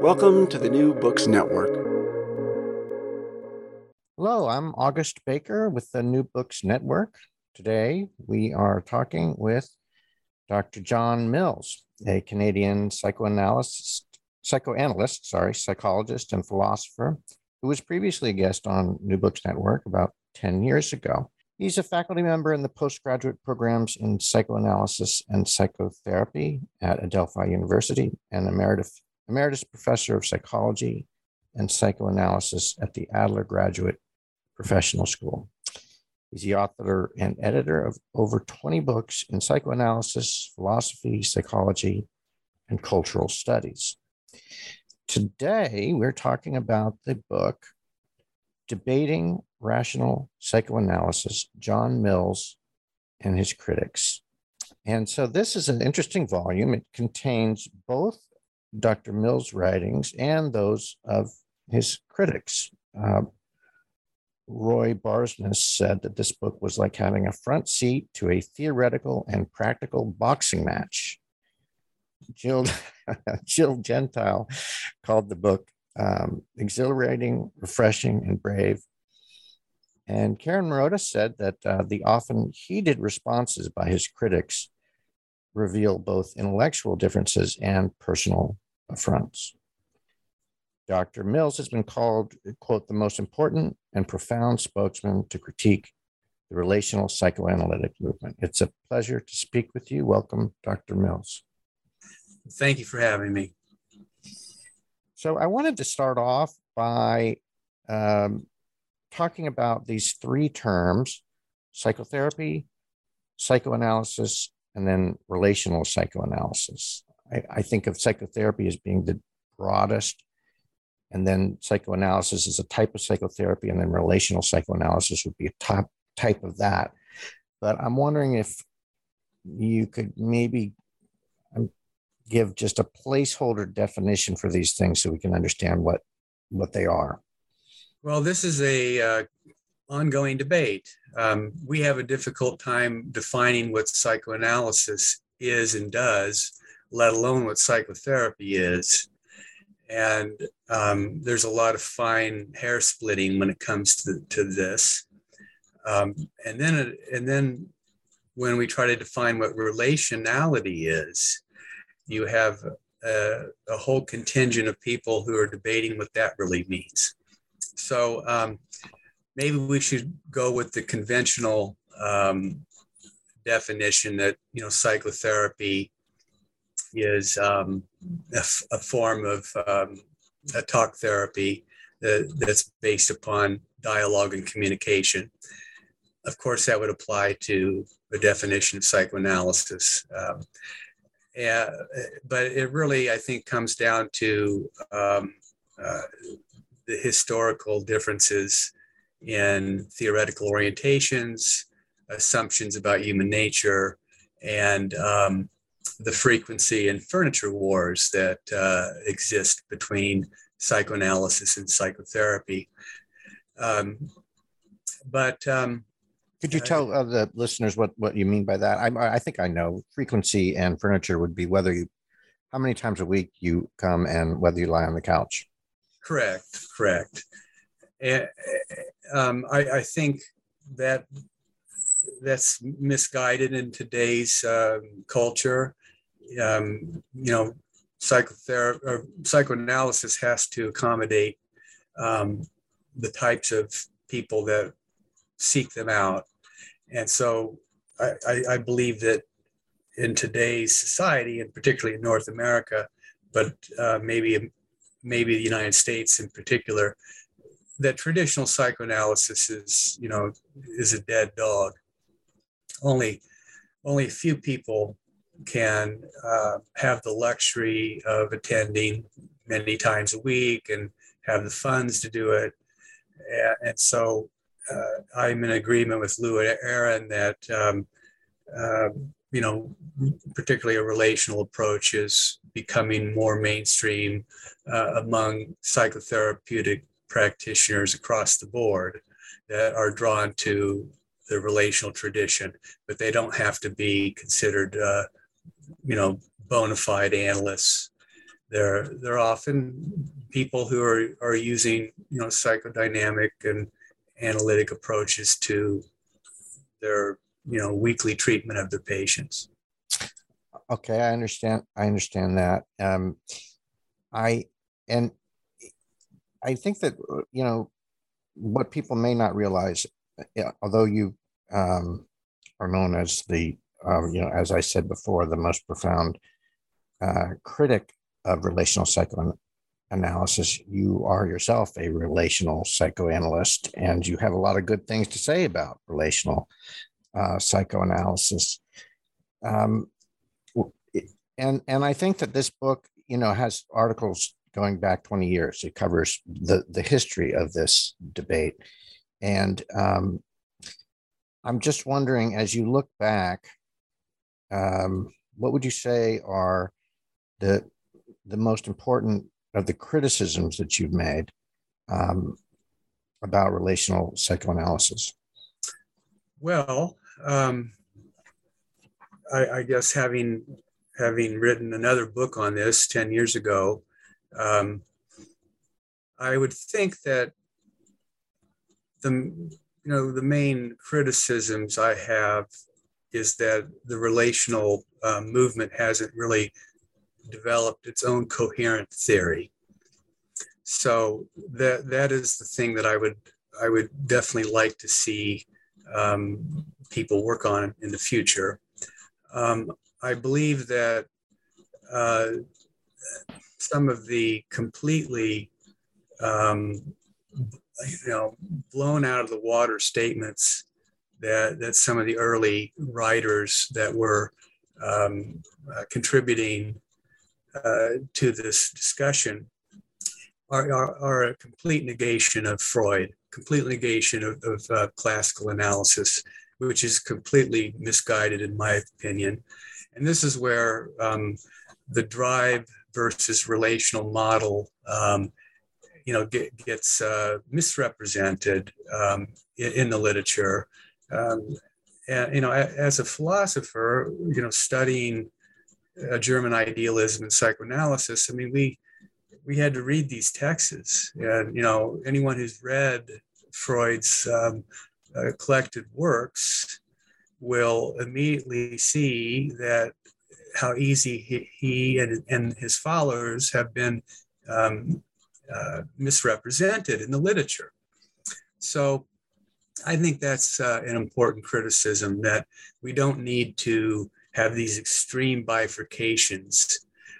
Welcome to the New Books Network. Hello, I'm August Baker with the New Books Network. Today we are talking with Dr. Jon Mills, a Canadian psychoanalyst, psychoanalyst, sorry, psychologist and philosopher who was previously a guest on New Books Network about 10 years ago. He's a faculty member in the postgraduate programs in psychoanalysis and psychotherapy at Adelphi University and emeritus Emeritus Professor of Psychology and Psychoanalysis at the Adler Graduate Professional School. He's the author and editor of over 20 books in psychoanalysis, philosophy, psychology, and cultural studies. Today, we're talking about the book Debating Relational Psychoanalysis Jon Mills and His Critics. And so, this is an interesting volume. It contains both Dr. Mill's writings and those of his critics. Uh, Roy Barsness said that this book was like having a front seat to a theoretical and practical boxing match. Jill, Jill Gentile called the book um, exhilarating, refreshing, and brave. And Karen Maroda said that uh, the often heated responses by his critics reveal both intellectual differences and personal affronts. Dr. Mills has been called, quote, the most important and profound spokesman to critique the relational psychoanalytic movement. It's a pleasure to speak with you. Welcome, Dr. Mills. Thank you for having me. So, I wanted to start off by um, talking about these three terms psychotherapy, psychoanalysis, and then relational psychoanalysis. I, I think of psychotherapy as being the broadest, and then psychoanalysis is a type of psychotherapy, and then relational psychoanalysis would be a top type of that. But I'm wondering if you could maybe um, give just a placeholder definition for these things so we can understand what what they are. Well, this is a uh, ongoing debate. Um, we have a difficult time defining what psychoanalysis is and does let alone what psychotherapy is. And um, there's a lot of fine hair splitting when it comes to, to this. Um, and then, and then when we try to define what relationality is, you have a, a whole contingent of people who are debating what that really means. So um, maybe we should go with the conventional um, definition that you know psychotherapy is um, a, form of um, a talk therapy that, that's based upon dialogue and communication. Of course, that would apply to the definition of psychoanalysis. Um, and, but it really, I think, comes down to um, uh, the historical differences in theoretical orientations, assumptions about human nature, and um, the frequency and furniture wars that uh, exist between psychoanalysis and psychotherapy. Um, but um, could you uh, tell uh, the listeners what, what you mean by that? I, I think I know frequency and furniture would be whether you, how many times a week you come and whether you lie on the couch. Correct, correct. And, um, I, I think that that's misguided in today's um, culture um, you know, psychotherapy or psychoanalysis has to accommodate um, the types of people that seek them out. And so I, I, I believe that in today's society, and particularly in North America, but uh, maybe maybe the United States in particular, that traditional psychoanalysis is you know is a dead dog. Only only a few people can uh, have the luxury of attending many times a week and have the funds to do it. And so uh, I'm in agreement with Lou and Aron that, um, uh, you know, particularly a relational approach is becoming more mainstream uh, among psychotherapeutic practitioners across the board that are drawn to the relational tradition, but they don't have to be considered, uh, you know, bona fide analysts. They're they're often people who are are using you know psychodynamic and analytic approaches to their you know weekly treatment of their patients. Okay, I understand. I understand that. Um, I and I think that you know what people may not realize, although you um, are known as the uh, you know as I said before, the most profound uh, critic of relational psychoanalysis. You are yourself a relational psychoanalyst, and you have a lot of good things to say about relational uh, psychoanalysis. Um, and and I think that this book, you know, has articles going back 20 years. It covers the the history of this debate, and um, I'm just wondering, as you look back, um, what would you say are the the most important of the criticisms that you've made um, about relational psychoanalysis? Well, um, I, I, guess having having written another book on this ten years ago, um, I would think that the you know the main criticisms I have is that the relational uh, movement hasn't really developed its own coherent theory. So that that is the thing that I would I would definitely like to see um, people work on in the future. Um, I believe that uh, some of the completely um, you know blown out of the water statements that that some of the early writers that were um, uh, contributing uh, to this discussion are, are, are, a complete negation of Freud, complete negation of, of uh, classical analysis, which is completely misguided in my opinion. And this is where um, the drive versus relational model, um, you know, get, gets uh, misrepresented um, in, in, the literature. Um, and, you know, as a philosopher, you know, studying uh, German idealism and psychoanalysis, I mean, we we had to read these texts, and you know, anyone who's read Freud's um, uh, collected works will immediately see that how easy he, he and, and, his followers have been um, uh, misrepresented in the literature. So I think that's uh, an important criticism that we don't need to have these extreme bifurcations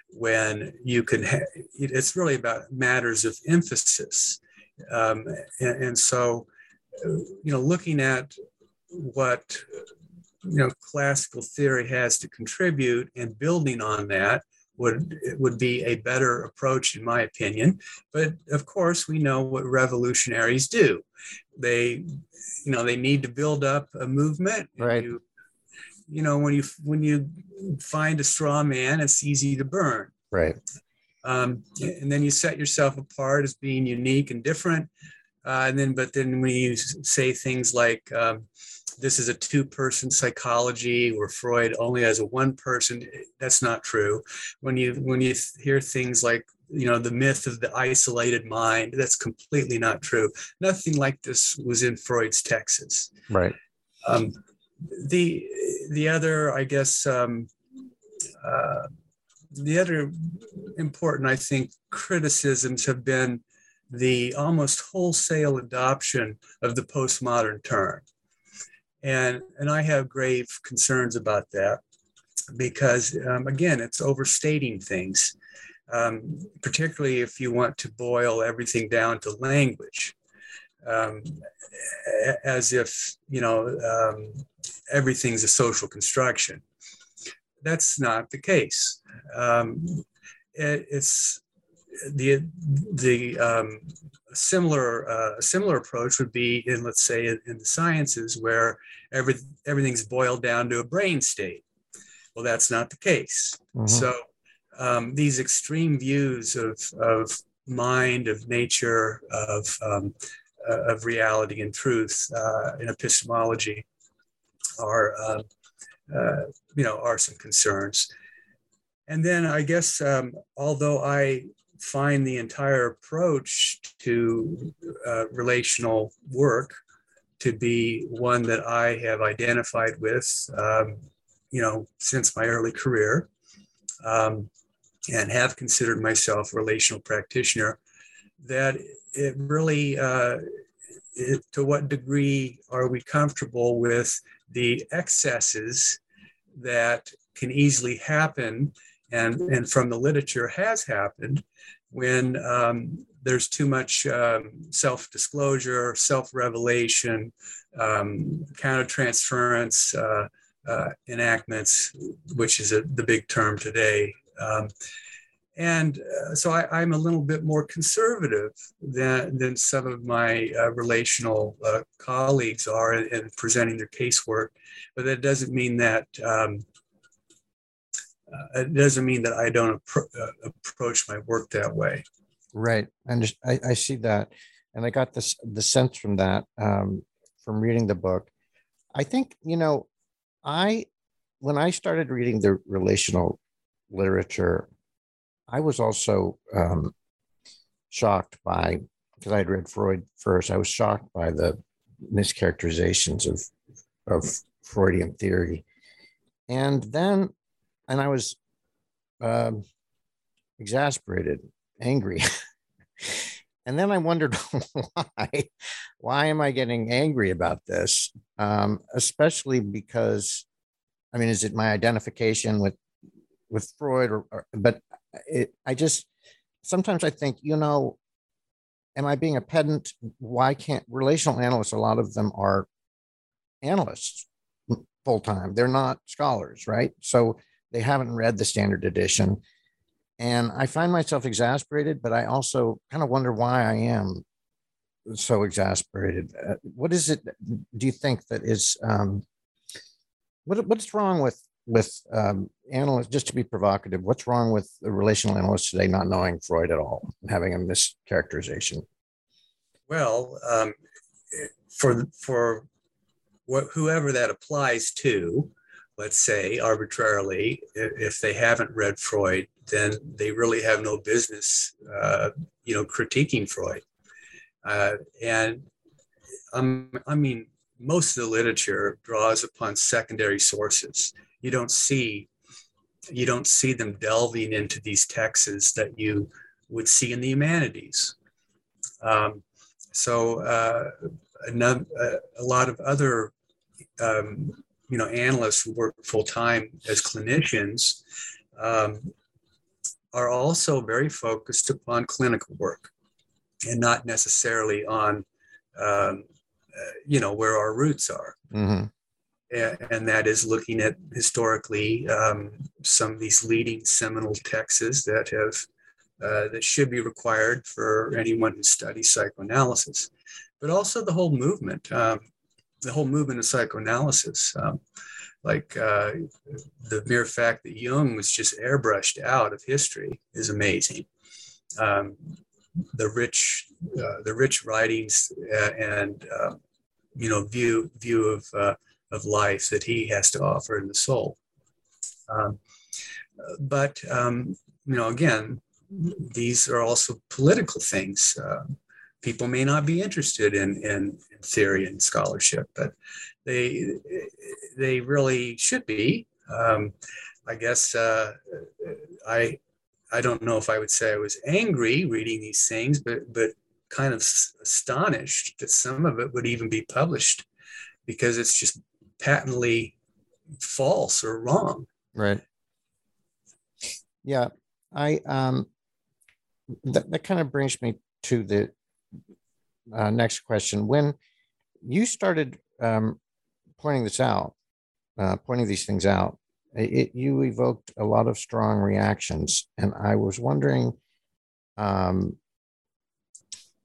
when you can, ha- it's really about matters of emphasis. Um, and, and so, you know, looking at what you know classical theory has to contribute and building on that would would be a better approach in my opinion. But of course we know what revolutionaries do. They you know they need to build up a movement. Right. you, you know when you when you find a straw man it's easy to burn. Right. Um, and then you set yourself apart as being unique and different. Uh, and then but then when you say things like um, this is a two person psychology where Freud only has a one person. That's not true. When you when you hear things like you know the myth of the isolated mind, that's completely not true. Nothing like this was in Freud's texas Right. Um, the the other, I guess, um, uh, the other important, I think, criticisms have been the almost wholesale adoption of the postmodern turn. And, and I have grave concerns about that because, um, again, it's overstating things, um, particularly if you want to boil everything down to language, um, as if, you know, um, everything's a social construction. That's not the case. Um, it, it's the the um, similar uh, similar approach would be in let's say in, in, the sciences where every everything's boiled down to a brain state. Well, that's not the case. Mm-hmm. So um, these extreme views of of mind, of nature, of um, uh, of reality and truth uh, in epistemology are um, uh, you know are some concerns. And then I guess um, although I find the entire approach to uh, relational work to be one that I have identified with, um, you know, since my early career, um, and have considered myself a relational practitioner. That it really, uh, it, to what degree are we comfortable with the excesses that can easily happen and, and from the literature has happened when um, there's too much um, self-disclosure, self-revelation, um, countertransference uh, uh, enactments, which is a, the big term today. Um, and uh, so I, am a little bit more conservative than, than some of my uh, relational uh, colleagues are in, in, presenting their casework. But that doesn't mean that um, uh, it doesn't mean that I don't appro- uh, approach my work that way. Right, and I, I see that, and I got this the sense from that um, from reading the book. I think you know, I when I started reading the relational literature, I was also um, shocked by because I had read Freud first. I was shocked by the mischaracterizations of of Freudian theory, and then and I was um, exasperated, angry. and then I wondered why. Why am I getting angry about this? Um, especially because, I mean, is it my identification with with Freud, or, or but it, I just sometimes I think, you know, am I being a pedant? Why can't relational analysts? A lot of them are analysts full time. They're not scholars, right? So they haven't read the standard edition. And I find myself exasperated, but I also kind of wonder why I am so exasperated. Uh, what is it? Do you think that is um, what, what's wrong with with um, analysts? Just to be provocative, what's wrong with relational analysts today not knowing Freud at all and having a mischaracterization? Well, um, for for what, whoever that applies to, let's say arbitrarily, if they haven't read Freud, then they really have no business, uh, you know, critiquing Freud. Uh, and um, I mean, most of the literature draws upon secondary sources. You don't see, you don't see them delving into these texts that you would see in the humanities. Um, so uh, a, a, lot of other um, you know analysts who work full time as clinicians um, are also very focused upon clinical work and not necessarily on um, uh, you know where our roots are mm-hmm. and, and, that is looking at historically um, some of these leading seminal texts that have uh, that should be required for anyone who studies psychoanalysis but also the whole movement um, the whole movement of psychoanalysis. Um, like uh, the mere fact that Jung was just airbrushed out of history is amazing. Um, the rich, uh, the rich writings uh, and uh, you know view view of uh, of life that he has to offer in the soul. Um, but um, you know, again, these are also political things. People may not be interested in, in, in theory and scholarship, but they they really should be. Um, I guess uh, I I don't know if I would say I was angry reading these things, but but kind of astonished that some of it would even be published because it's just patently false or wrong. Right. Yeah, I um that, that kind of brings me to the uh, next question. When you started um, pointing this out, uh, pointing these things out, it, you evoked a lot of strong reactions, and I was wondering um,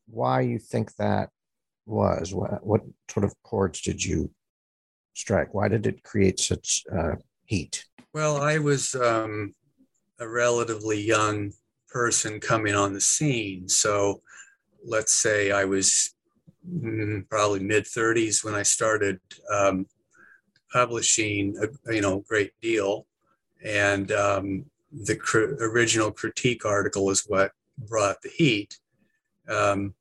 why you think that was. What, what sort of chords did you strike? Why did it create such uh, heat? Well, I was um, a relatively young person coming on the scene. So let's say I was mm, probably mid 30s when I started um, publishing a you know great deal, and um, the cr- original critique article is what brought the heat. Um,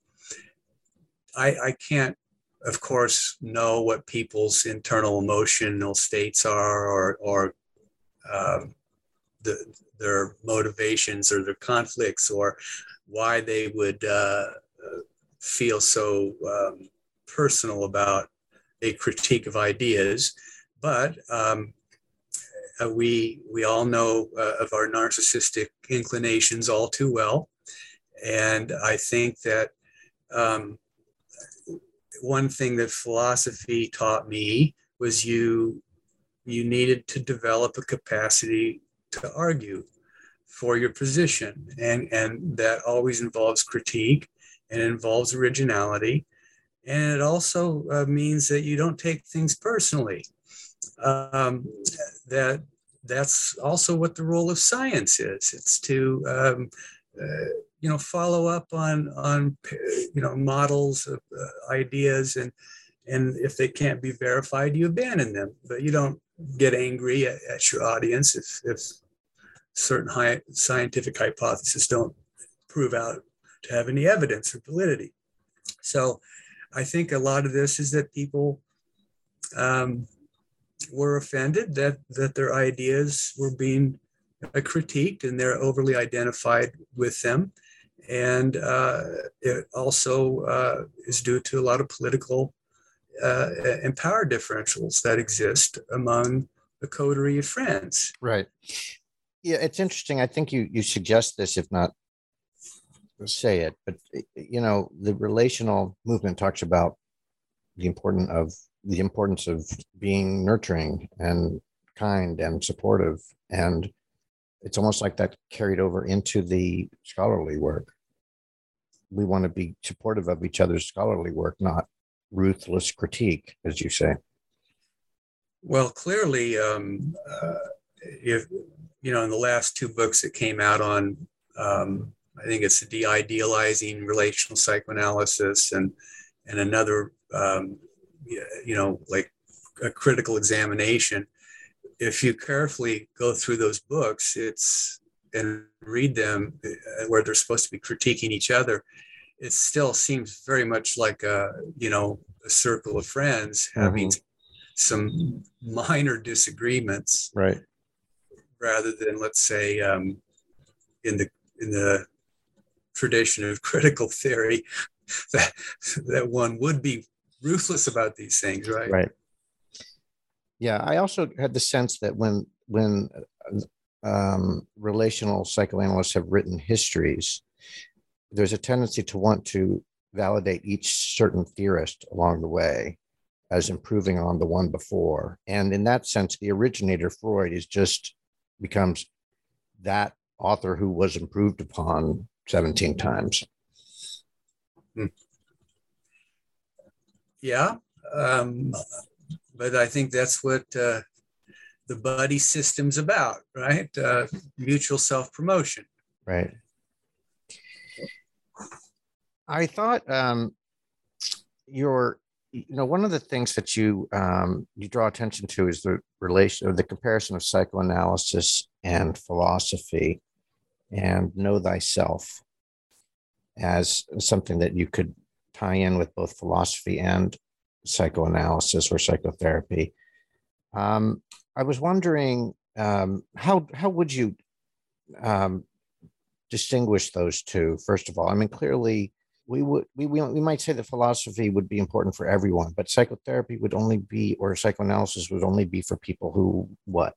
I, I can't, of course, know what people's internal emotional states are or or uh, the, their motivations or their conflicts or why they would uh, feel so um, personal about a critique of ideas. But um, uh, we we all know uh, of our narcissistic inclinations all too well, and I think that um, one thing that philosophy taught me was you you needed to develop a capacity to argue for your position. And, and that always involves critique and it involves originality. And it also uh, means that you don't take things personally. Um, that that's also what the role of science is. It's to um, uh, you know follow up on on you know models of uh, ideas and and if they can't be verified, you abandon them. But you don't get angry at, at your audience if if certain high scientific hypotheses don't prove out to have any evidence or validity. So I think a lot of this is that people um, were offended that, that their ideas were being uh, critiqued and they're overly identified with them. And uh, it also uh, is due to a lot of political uh, and power differentials that exist among the coterie of friends. Right yeah, it's interesting. I think you you suggest this, if not say it, but you know, the relational movement talks about the important of the importance of being nurturing and kind and supportive, and it's almost like that carried over into the scholarly work. We want to be supportive of each other's scholarly work, not ruthless critique, as you say. Well, clearly, um, uh, if you know, in the last two books that came out on, um, I think it's the de-idealizing relational psychoanalysis and and another, um, you know, like a critical examination. If you carefully go through those books, it's and read them uh, where they're supposed to be critiquing each other, it still seems very much like a you know a circle of friends having mm-hmm. some minor disagreements. Right rather than let's say um, in the in the tradition of critical theory that that one would be ruthless about these things right? Right. Yeah i also had the sense that when when um, relational psychoanalysts have written histories there's a tendency to want to validate each certain theorist along the way as improving on the one before. And in that sense the originator freud is just becomes that author who was improved upon 17 times. Hmm. Yeah. Um, but I think that's what uh, the buddy system's about, right? Uh, mutual self promotion. Right. I thought um, your you know one of the things that you um, you draw attention to is the relation or the comparison of psychoanalysis and philosophy and know thyself as something that you could tie in with both philosophy and psychoanalysis or psychotherapy. Um, i was wondering um, how how would you um, distinguish those two? First of all i mean clearly we would we, we we might say that philosophy would be important for everyone, but psychotherapy would only be or psychoanalysis would only be for people who what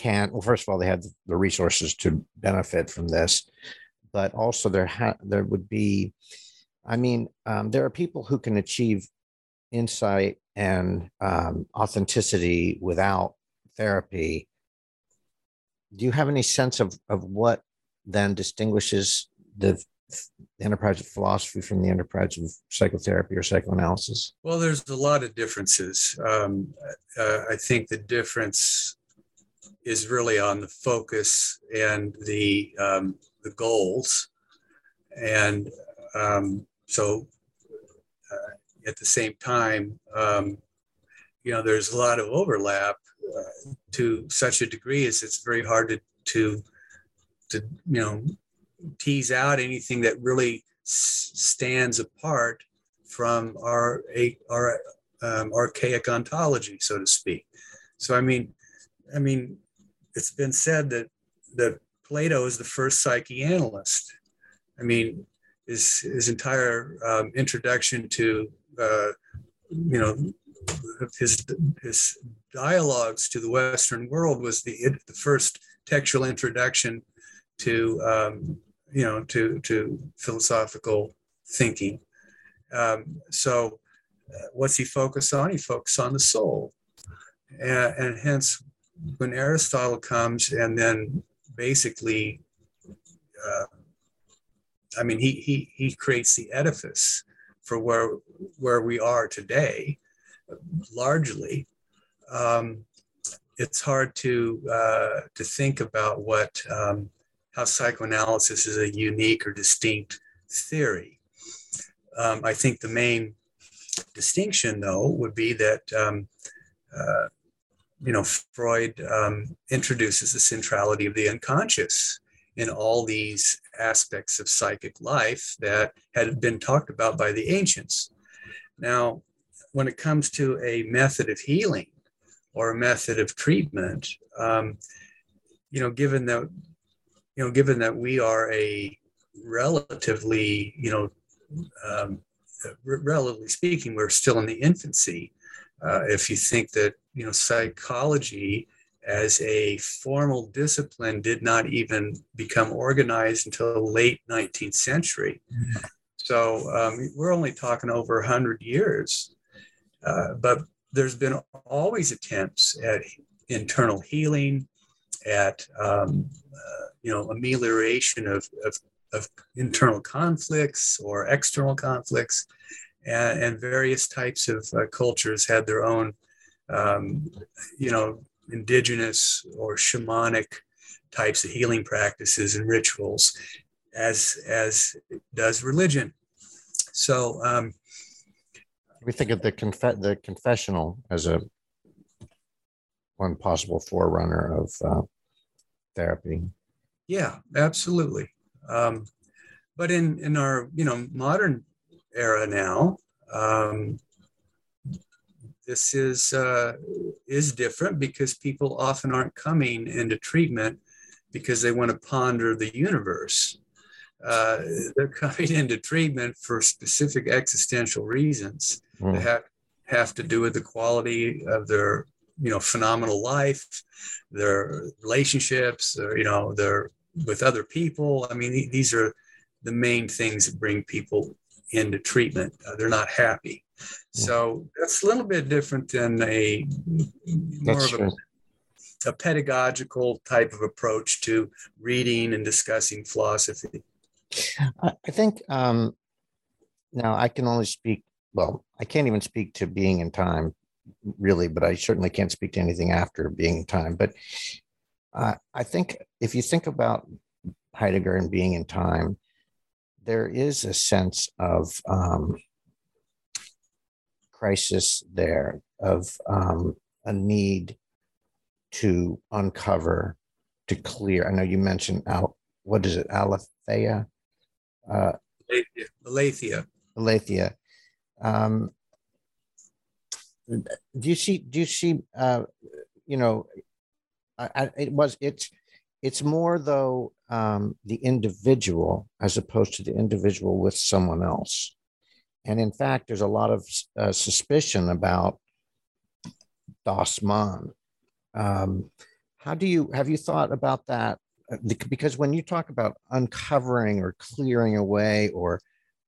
can't. Well, first of all, they have the resources to benefit from this, but also there ha- there would be. I mean, um, there are people who can achieve insight and um, authenticity without therapy. Do you have any sense of of what then distinguishes the enterprise of philosophy from the enterprise of psychotherapy or psychoanalysis? Well, there's a lot of differences. Um, uh, I think the difference is really on the focus and the um, the goals, and um, so uh, at the same time, um, you know, there's a lot of overlap uh, to such a degree as it's very hard to to to you know tease out anything that really s- stands apart from our our um, archaic ontology, so to speak. So I mean, I mean, it's been said that that Plato is the first psychoanalyst. I mean, his his entire um, introduction to uh, you know his his dialogues to the Western world was the the first textual introduction to um, you know to to philosophical thinking. Um, so, uh, what's he focus on? He focuses on the soul, and, and hence, when Aristotle comes and then basically, uh, I mean, he he he creates the edifice for where where we are today, largely. Um, it's hard to uh, to think about what um, how psychoanalysis is a unique or distinct theory. Um, I think the main distinction, though, would be that um, uh, you know Freud um, introduces the centrality of the unconscious in all these aspects of psychic life that had been talked about by the ancients. Now, when it comes to a method of healing or a method of treatment, um, you know, given that you know, given that we are a relatively, you know, um, relatively speaking, we're still in the infancy. Uh, if you think that, you know, psychology as a formal discipline did not even become organized until the late 19th century. So um, we're only talking over 100 years. Uh, but there's been always attempts at internal healing, at um, uh, you know amelioration of, of, of, internal conflicts or external conflicts and, and various types of uh, cultures had their own um, you know indigenous or shamanic types of healing practices and rituals as as does religion so um, we think of the conf- the confessional as a one possible forerunner of uh, therapy yeah, absolutely. Um, but in in our you know modern era now, um, this is uh, is different because people often aren't coming into treatment because they want to ponder the universe. Uh, they're coming into treatment for specific existential reasons mm. that have, have to do with the quality of their you know phenomenal life their relationships or you know their with other people. I mean, these are the main things that bring people into treatment. Uh, they're not happy. So that's a little bit different than a more that's of a, a, pedagogical type of approach to reading and discussing philosophy. I think um, now I can only speak, well, I can't even speak to Being and Time really, but I certainly can't speak to anything after Being and Time. But uh, I think if you think about Heidegger and Being and Time, there is a sense of um, crisis there, of um, a need to uncover, to clear. I know you mentioned Al, what is it, Aletheia? Uh, Aletheia. Aletheia. Um, do you see? Do you see? Uh, you know, I, it was it's it's more though um, the individual as opposed to the individual with someone else. And in fact, there's a lot of uh, suspicion about Das Man. Um, how do you have you thought about that? Uh, because when you talk about uncovering or clearing away or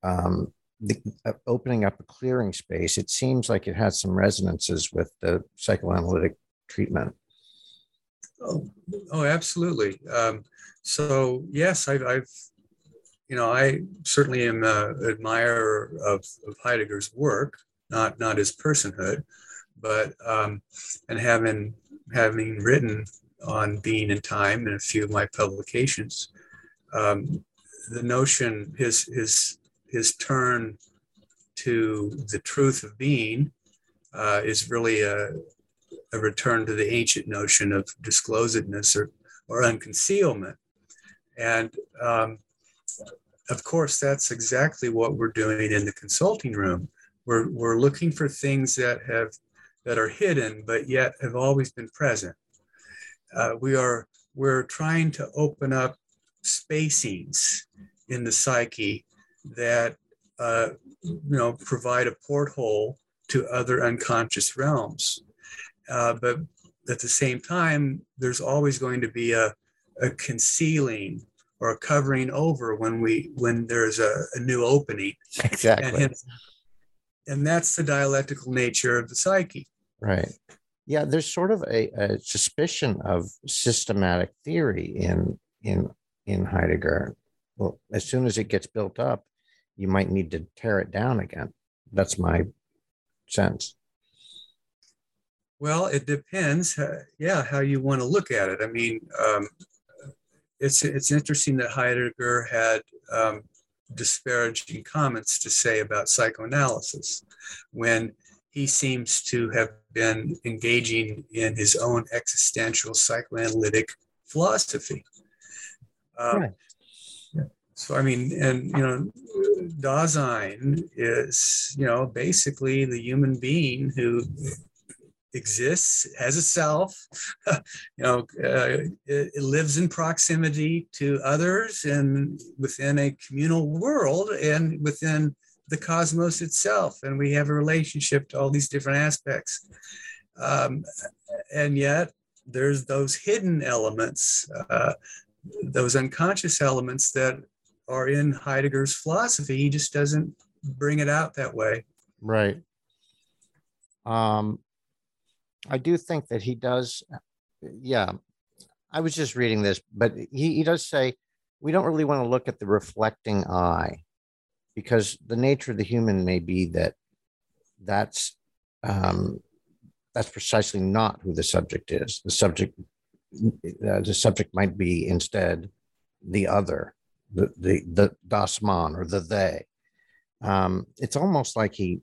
um, the, uh, opening up a clearing space, it seems like it has some resonances with the psychoanalytic treatment. Oh, oh absolutely. Um, so yes, I've, I've, you know, I certainly am an admirer of, of Heidegger's work, not not his personhood, but um, and having having written on Being and Time in a few of my publications, um, the notion his his his turn to the truth of being uh, is really a, a return to the ancient notion of disclosedness or, or unconcealment. And um, of course, that's exactly what we're doing in the consulting room. We're, we're looking for things that have that are hidden but yet have always been present. Uh, we are we're trying to open up spacings in the psyche that uh, you know provide a porthole to other unconscious realms. Uh, but at the same time, there's always going to be a, a concealing or a covering over when we when there's a, a new opening. Exactly. And, and that's the dialectical nature of the psyche. Right. Yeah, there's sort of a, a suspicion of systematic theory in in in Heidegger. Well, as soon as it gets built up, you might need to tear it down again. That's my sense. Well, it depends. Uh, yeah, how you want to look at it. I mean, um, it's it's interesting that Heidegger had um, disparaging comments to say about psychoanalysis when he seems to have been engaging in his own existential psychoanalytic philosophy. Um, right. So, I mean, and, you know, Dasein is, you know, basically the human being who exists as a self you know uh, it, it, lives in proximity to others and within a communal world and within the cosmos itself. And we have a relationship to all these different aspects. Um, and yet there's those hidden elements uh, those unconscious elements that are in heidegger's philosophy. He just doesn't bring it out that way. Right. Um I do think that he does. Yeah, I was just reading this, but he, he does say we don't really want to look at the reflecting eye because the nature of the human may be that that's um, that's precisely not who the subject is. The subject uh, the subject might be instead the other, the the the das man or the they. Um, it's almost like he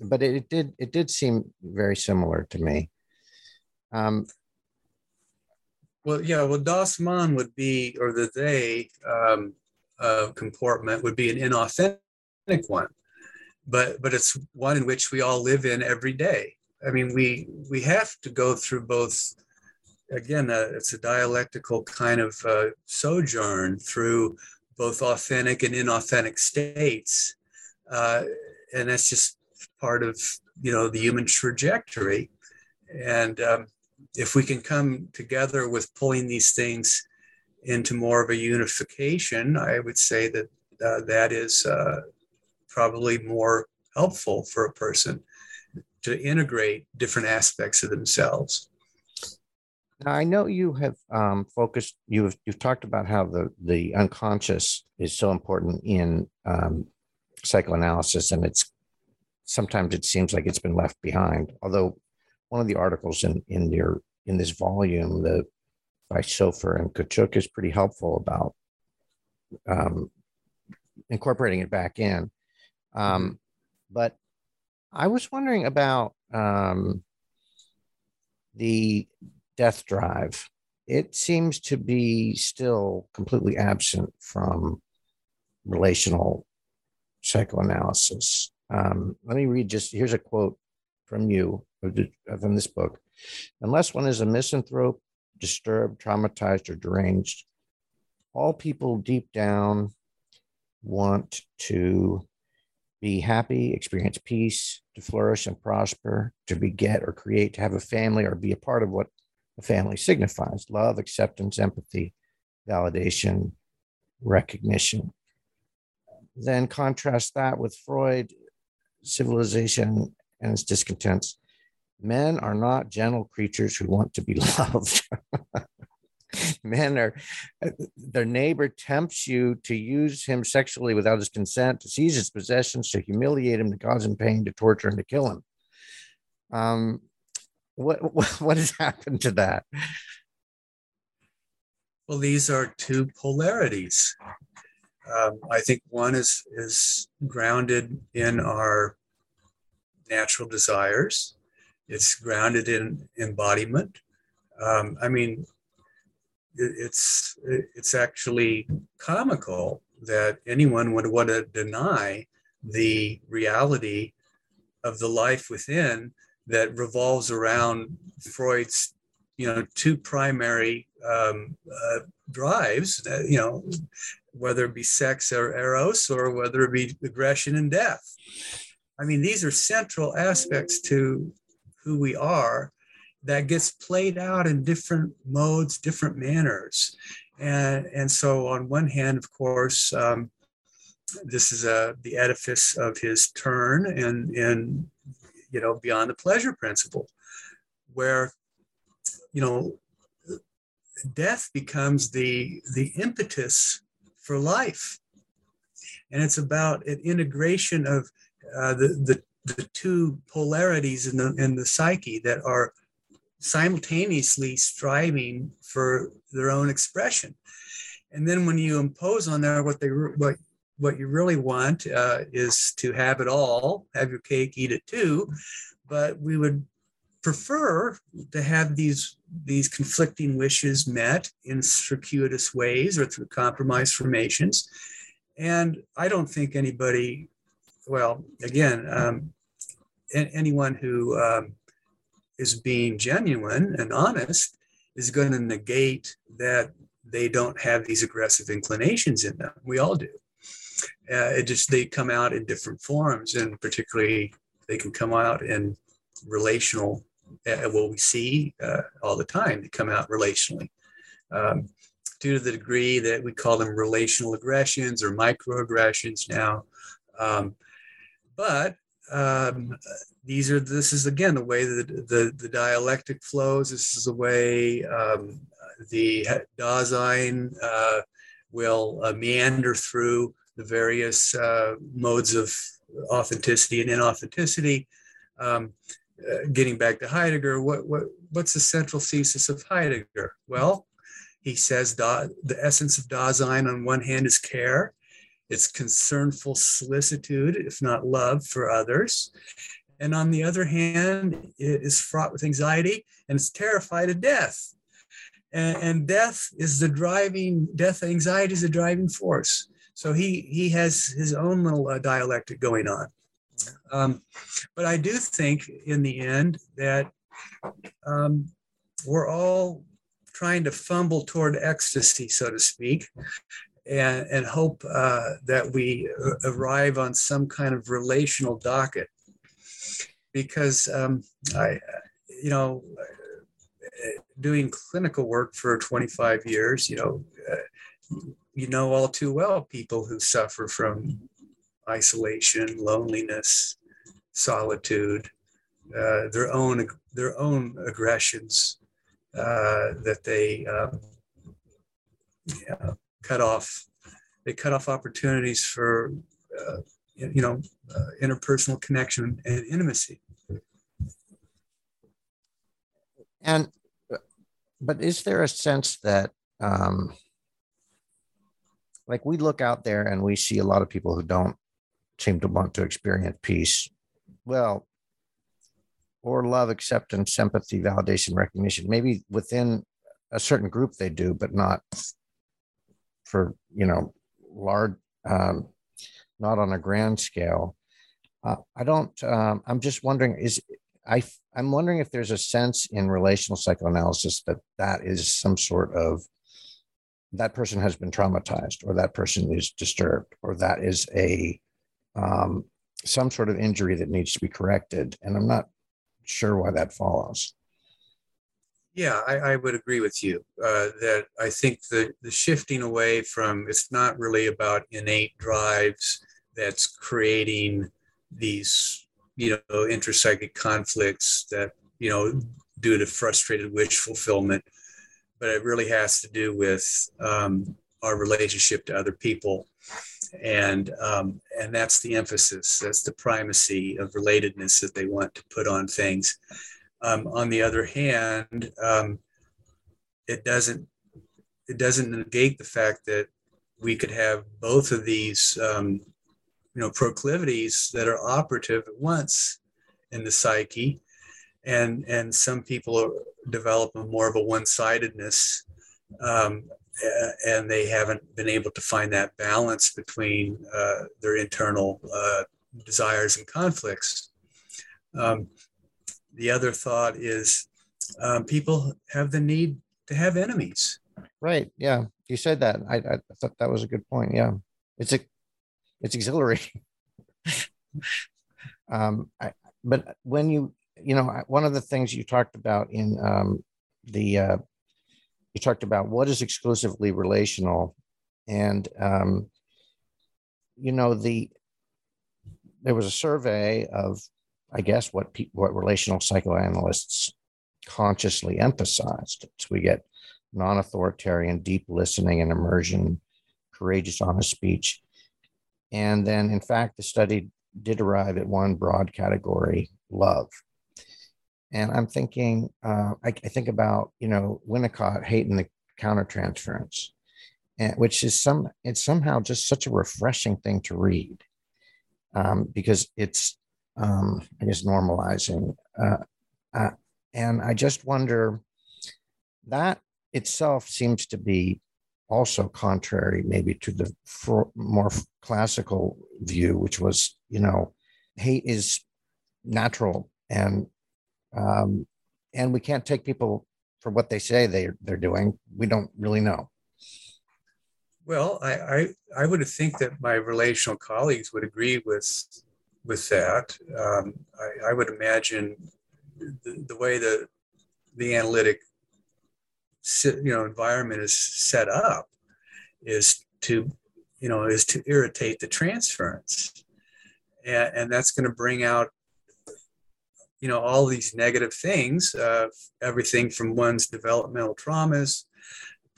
but it did it did seem very similar to me. Um, well, yeah, well, Das Man would be, or the they um, uh, comportment would be an inauthentic one, but but it's one in which we all live in every day. I mean, we we have to go through both. Again, uh, it's a dialectical kind of uh, sojourn through both authentic and inauthentic states, uh, and that's just part of you know the human trajectory. And um, if we can come together with pulling these things into more of a unification i would say that uh, that is uh, probably more helpful for a person to integrate different aspects of themselves. Now i know you have um, focused you've you've talked about how the the unconscious is so important in um, psychoanalysis and it's sometimes it seems like it's been left behind. Although one of the articles in in your in this volume, the by Sofer and Kachuk is pretty helpful about um, incorporating it back in. Um, mm-hmm. but I was wondering about um, the death drive. It seems to be still completely absent from relational psychoanalysis. Um, let me read just here's a quote from you from this book. Unless one is a misanthrope, disturbed, traumatized, or deranged, all people deep down want to be happy, experience peace, to flourish and prosper, to beget or create, to have a family or be a part of what a family signifies love, acceptance, empathy, validation, recognition. Then contrast that with Freud, civilization and its discontents. Men are not gentle creatures who want to be loved. men are their neighbor tempts you to use him sexually without his consent to seize his possessions to humiliate him to cause him pain to torture and to kill him um what what, what has happened to that well these are two polarities um, i think one is is grounded in our natural desires. It's grounded in embodiment. Um, i mean it's it's actually comical that anyone would want to deny the reality of the life within that revolves around Freud's you know two primary um, uh, drives uh, you know whether it be sex or eros or whether it be aggression and death i mean these are central aspects to who we are that gets played out in different modes, different manners. And, and so, on one hand, of course, um, this is a, the edifice of his turn and, and, you know, beyond the pleasure principle, where, you know, death becomes the, the impetus for life. And it's about an integration of uh, the, the, the two polarities in the, in the psyche that are simultaneously striving for their own expression. And then when you impose on there what they what what you really want uh, is to have it all, have your cake, eat it too. But we would prefer to have these these conflicting wishes met in circuitous ways or through compromise formations. And I don't think anybody, well, again, um, anyone who um, is being genuine and honest is going to negate that they don't have these aggressive inclinations in them. We all do. Uh, it just they come out in different forms, and particularly they can come out in relational. Uh, what we see uh, all the time, they come out relationally. Um, due to the degree that we call them relational aggressions or microaggressions now. Um, but um, these are this is again the way that the, the dialectic flows. This is the way um, the Dasein uh, will uh, meander through the various uh, modes of authenticity and inauthenticity. Um, uh, getting back to Heidegger, what, what what's the central thesis of Heidegger? Well, he says da, the essence of Dasein on one hand is care, it's concernful solicitude, if not love, for others. And on the other hand, it is fraught with anxiety and it's terrified of death. And, and death is the driving, death anxiety is the driving force. So he, he has his own little uh, dialectic going on. Um, but I do think in the end that um, we're all trying to fumble toward ecstasy, so to speak, and, and hope uh, that we arrive on some kind of relational docket. Because um, I, you know, doing clinical work for 25 years, you know, uh, you know all too well people who suffer from isolation, loneliness, solitude, uh, their own their own aggressions uh, that they um, yeah, cut off they cut off opportunities for uh, you know uh, interpersonal connection and intimacy. And but is there a sense that um like we look out there and we see a lot of people who don't seem to want to experience peace? Well or love acceptance sympathy validation recognition maybe within a certain group they do but not for you know large um, not on a grand scale. Uh, i don't um, i'm just wondering is i i'm wondering if there's a sense in relational psychoanalysis that that is some sort of that person has been traumatized or that person is disturbed or that is a um, some sort of injury that needs to be corrected. And i'm not sure why that follows yeah i, I would agree with you uh, that i think the, the shifting away from it's not really about innate drives that's creating these you know intrapsychic conflicts that you know due to frustrated wish fulfillment but it really has to do with um, our relationship to other people. And um, and that's the emphasis that's the primacy of relatedness that they want to put on things um, on the other hand um, it doesn't it doesn't negate the fact that we could have both of these um, you know proclivities that are operative at once in the psyche and and some people develop more of a one-sidedness um, and they haven't been able to find that balance between uh, their internal uh, desires and conflicts. Um, the other thought is um, people have the need to have enemies. Right. Yeah. You said that. I, I thought that was a good point. Yeah. It's a, it's exhilarating. um, I, but when you, you know, one of the things you talked about in um, the uh, you talked about what is exclusively relational and um, you know the there was a survey of i guess what pe- what relational psychoanalysts consciously emphasized so we get non-authoritarian deep listening and immersion courageous honest speech. And then in fact the study did arrive at one broad category love. And I'm thinking, uh, I, I, think about, you know, Winnicott hating the countertransference, and, which is some, it's somehow just such a refreshing thing to read um, because it's, um, I guess, normalizing. Uh, uh, and I just wonder that itself seems to be also contrary maybe to the more classical view, which was, you know, hate is natural and um, and we can't take people for what they say they they're doing. We don't really know. Well, I, I, I would think that my relational colleagues would agree with with that. Um, I, I, would imagine the, the, way the the analytic you know environment is set up is to you know is to irritate the transference, and, and that's going to bring out you know all these negative things uh, everything from one's developmental traumas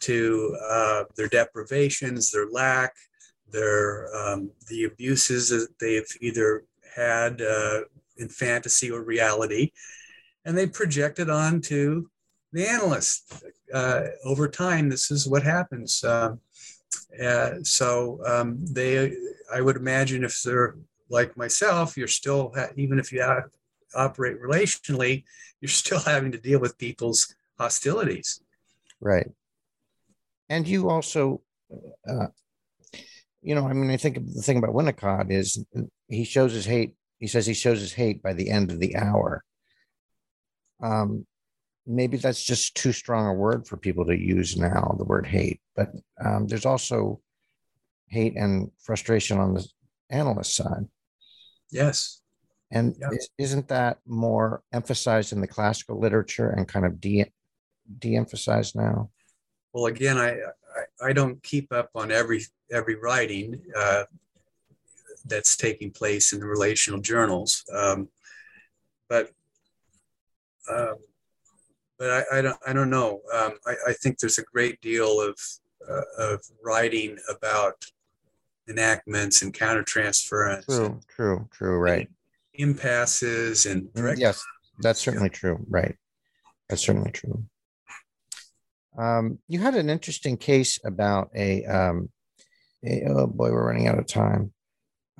to uh, their deprivations their lack their um, the abuses that they've either had uh, in fantasy or reality and they project it onto the analyst uh, over time this is what happens um, uh, so um, they i would imagine if they're like myself you're still even if you operate relationally, you're still having to deal with people's hostilities. Right. And you also, uh, you know, I mean, I think the thing about Winnicott is he shows his hate. He says he shows his hate by the end of the hour. Um, maybe that's just too strong a word for people to use now, the word hate. But um, there's also hate and frustration on the analyst side. Yes. And yeah. isn't that more emphasized in the classical literature and kind of de de-emphasized now? Well, again, I, I, I don't keep up on every every writing uh, that's taking place in the relational journals, um, but um, but I, I, don't I don't know. Um, I, I think there's a great deal of uh, of writing about enactments and countertransference. True, true, true. Right impasses and mm, direct- yes that's certainly true right that's certainly true um, you had an interesting case about a, um, a, oh boy we're running out of time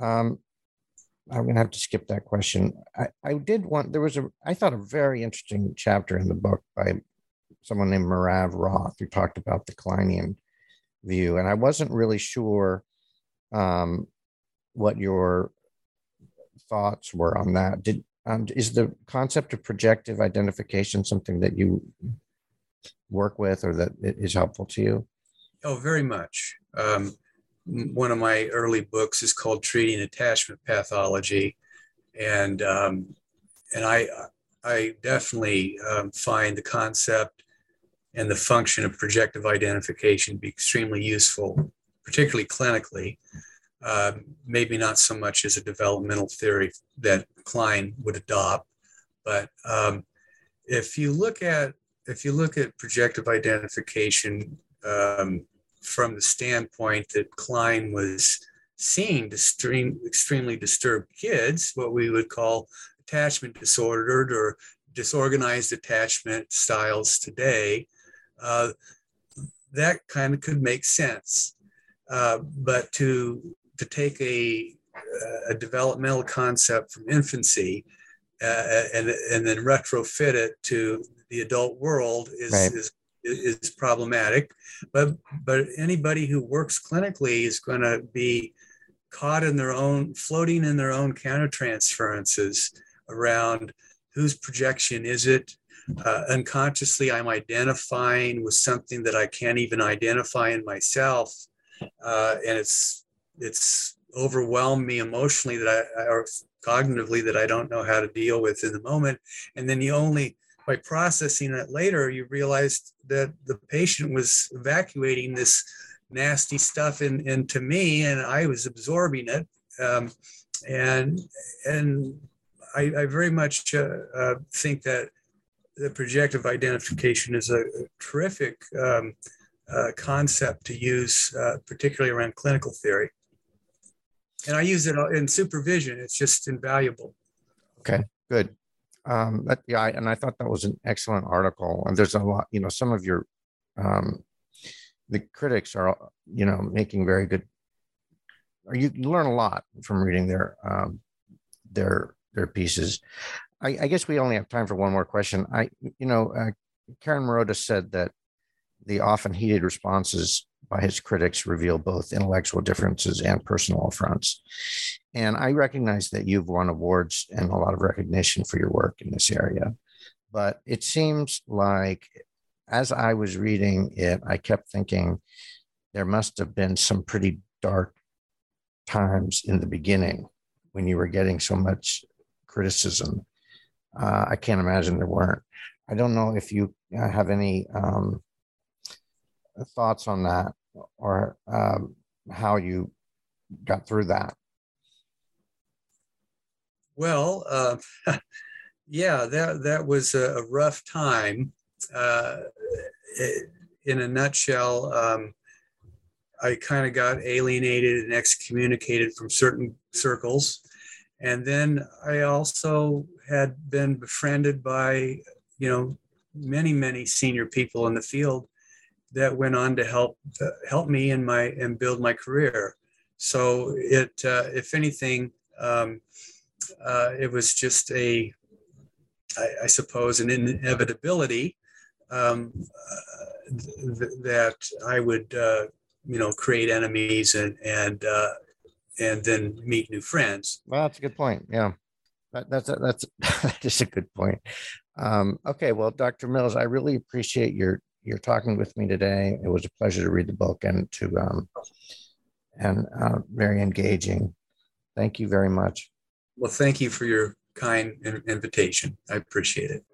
um, i'm gonna have to skip that question I, I did want there was a i thought a very interesting chapter in the book by someone named Merav Roth who talked about the Kleinian view and i wasn't really sure um, what your thoughts were on that. Did um, is the concept of projective identification something that you work with or that is helpful to you? Oh, very much. Um, one of my early books is called Treating Attachment Pathology, and um, and I I definitely um, find the concept and the function of projective identification to be extremely useful, particularly clinically. Uh, maybe not so much as a developmental theory that Klein would adopt, but um, if you look at if you look at projective identification um, from the standpoint that Klein was seeing extreme, extremely disturbed kids, what we would call attachment disordered or disorganized attachment styles today, uh, that kind of could make sense. Uh, but to to take a a developmental concept from infancy uh, and and then retrofit it to the adult world is, right. is is problematic. But but anybody who works clinically is going to be caught in their own floating in their own countertransferences around whose projection is it uh, unconsciously i'm identifying with something that i can't even identify in myself uh, and it's it's overwhelmed me emotionally that i or cognitively that i don't know how to deal with in the moment and then you only by processing it later you realized that the patient was evacuating this nasty stuff in, into me and i was absorbing it um, and and I, I very much uh, uh, think that the projective identification is a, terrific um, uh, concept to use, uh, particularly around clinical theory. And I use it in supervision. It's just invaluable. Okay, good. Um, that, yeah, I, and I thought that was an excellent article. And there's a lot, you know, some of your, um, the critics are, you know, making very good. Or you learn a lot from reading their um, their their pieces. I, I, guess we only have time for one more question. I, you know, uh, Karen Maroda said that the often heated responses by his critics reveal both intellectual differences and personal affronts. And I recognize that you've won awards and a lot of recognition for your work in this area. But it seems like as I was reading it, I kept thinking there must have been some pretty dark times in the beginning when you were getting so much criticism. Uh, I can't imagine there weren't. I don't know if you uh, have any um, thoughts on that or um, how you got through that. Well, uh, yeah, that that was a, rough time. Uh, in a nutshell, um, I kind of got alienated and excommunicated from certain circles. And then I also had been befriended by, you know, many, many senior people in the field that went on to help uh, help me in my and build my career. So it, uh, if anything, um, uh, it was just a, I, I suppose, an inevitability um, uh, th- that I would, uh, you know, create enemies and and uh, and then meet new friends. Well, that's a good point. Yeah, that, that's a, that's just a good point. Um, okay, well, Dr. Mills, I really appreciate your your talking with me today. It was a pleasure to read the book and to um, and uh, very engaging. Thank you very much. Well, thank you for your kind invitation. I appreciate it.